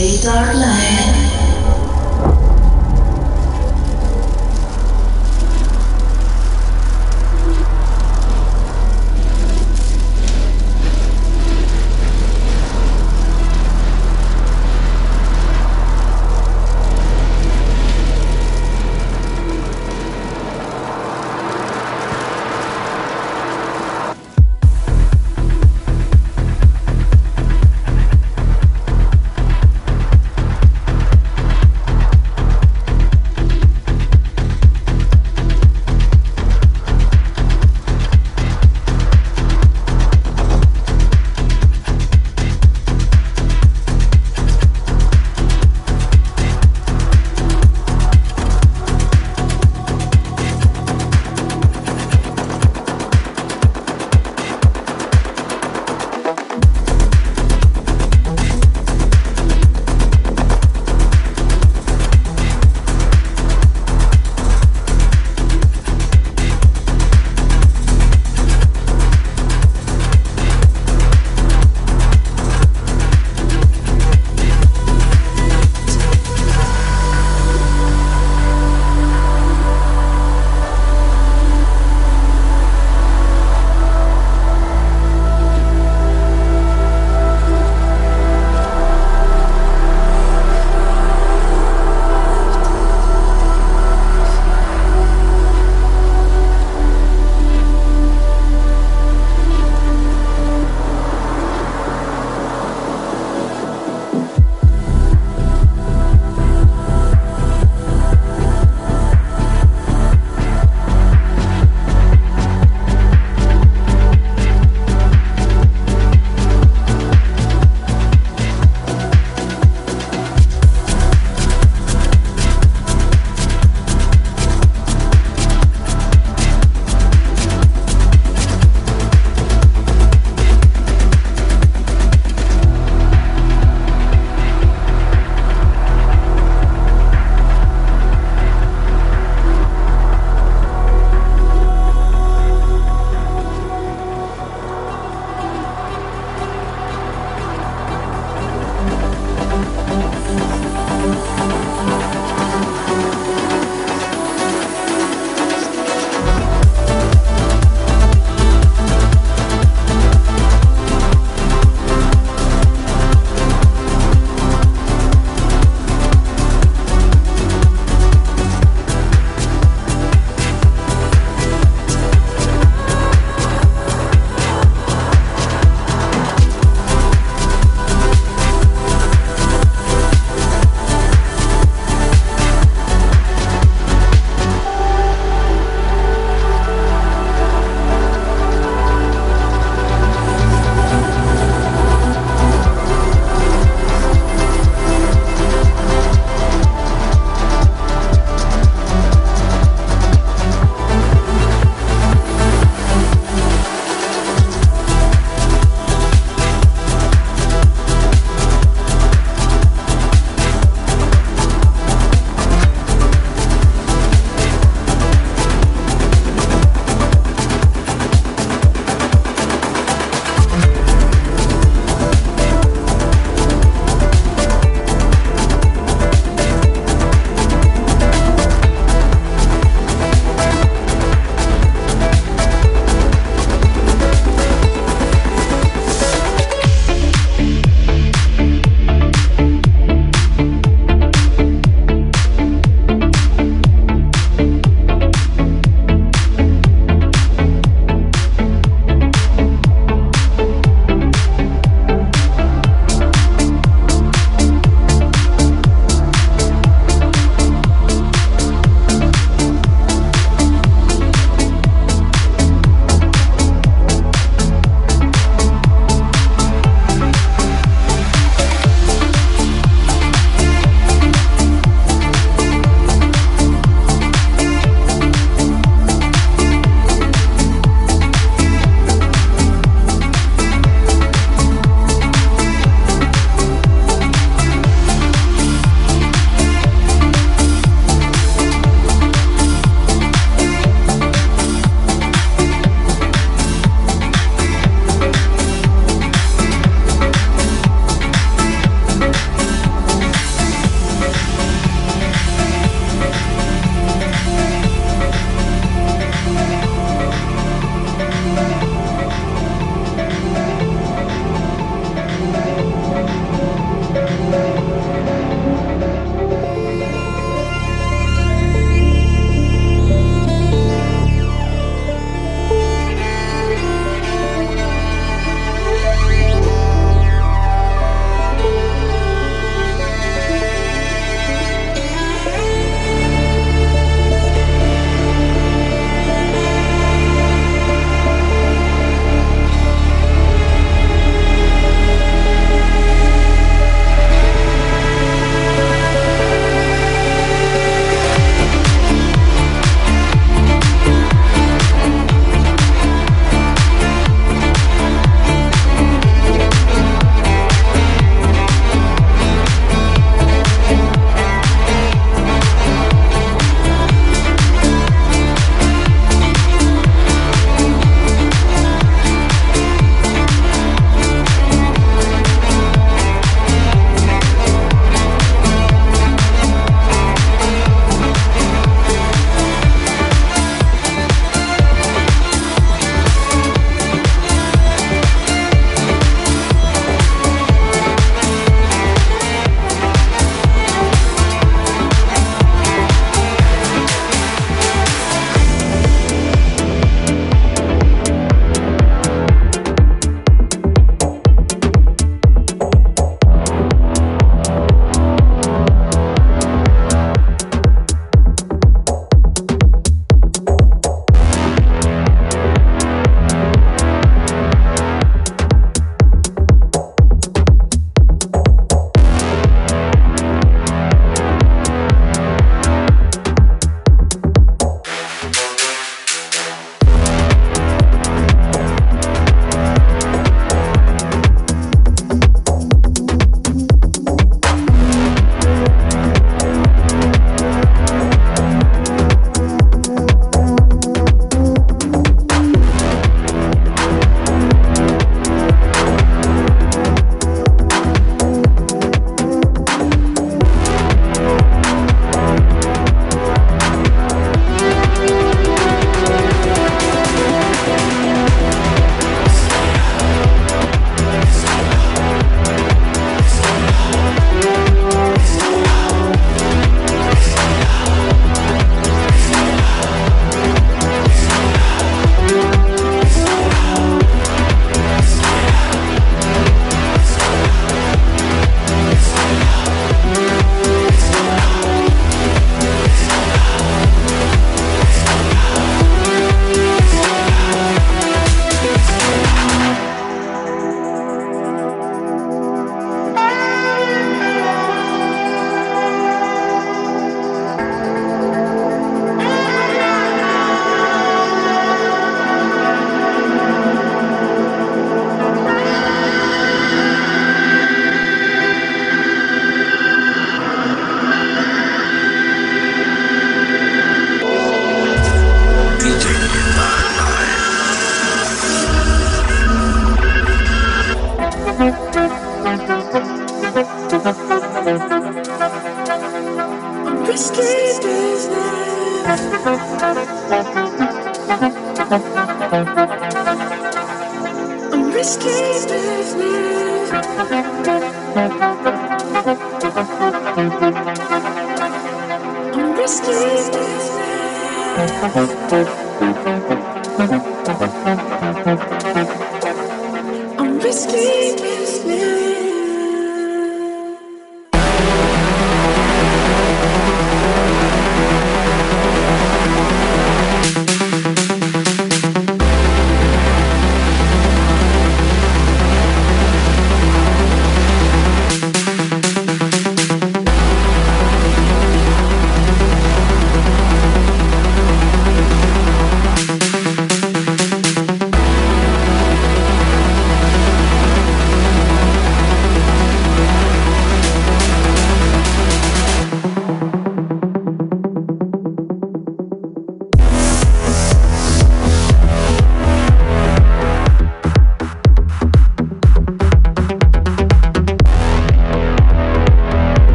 DJ Darklight.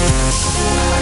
Yeah.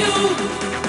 You.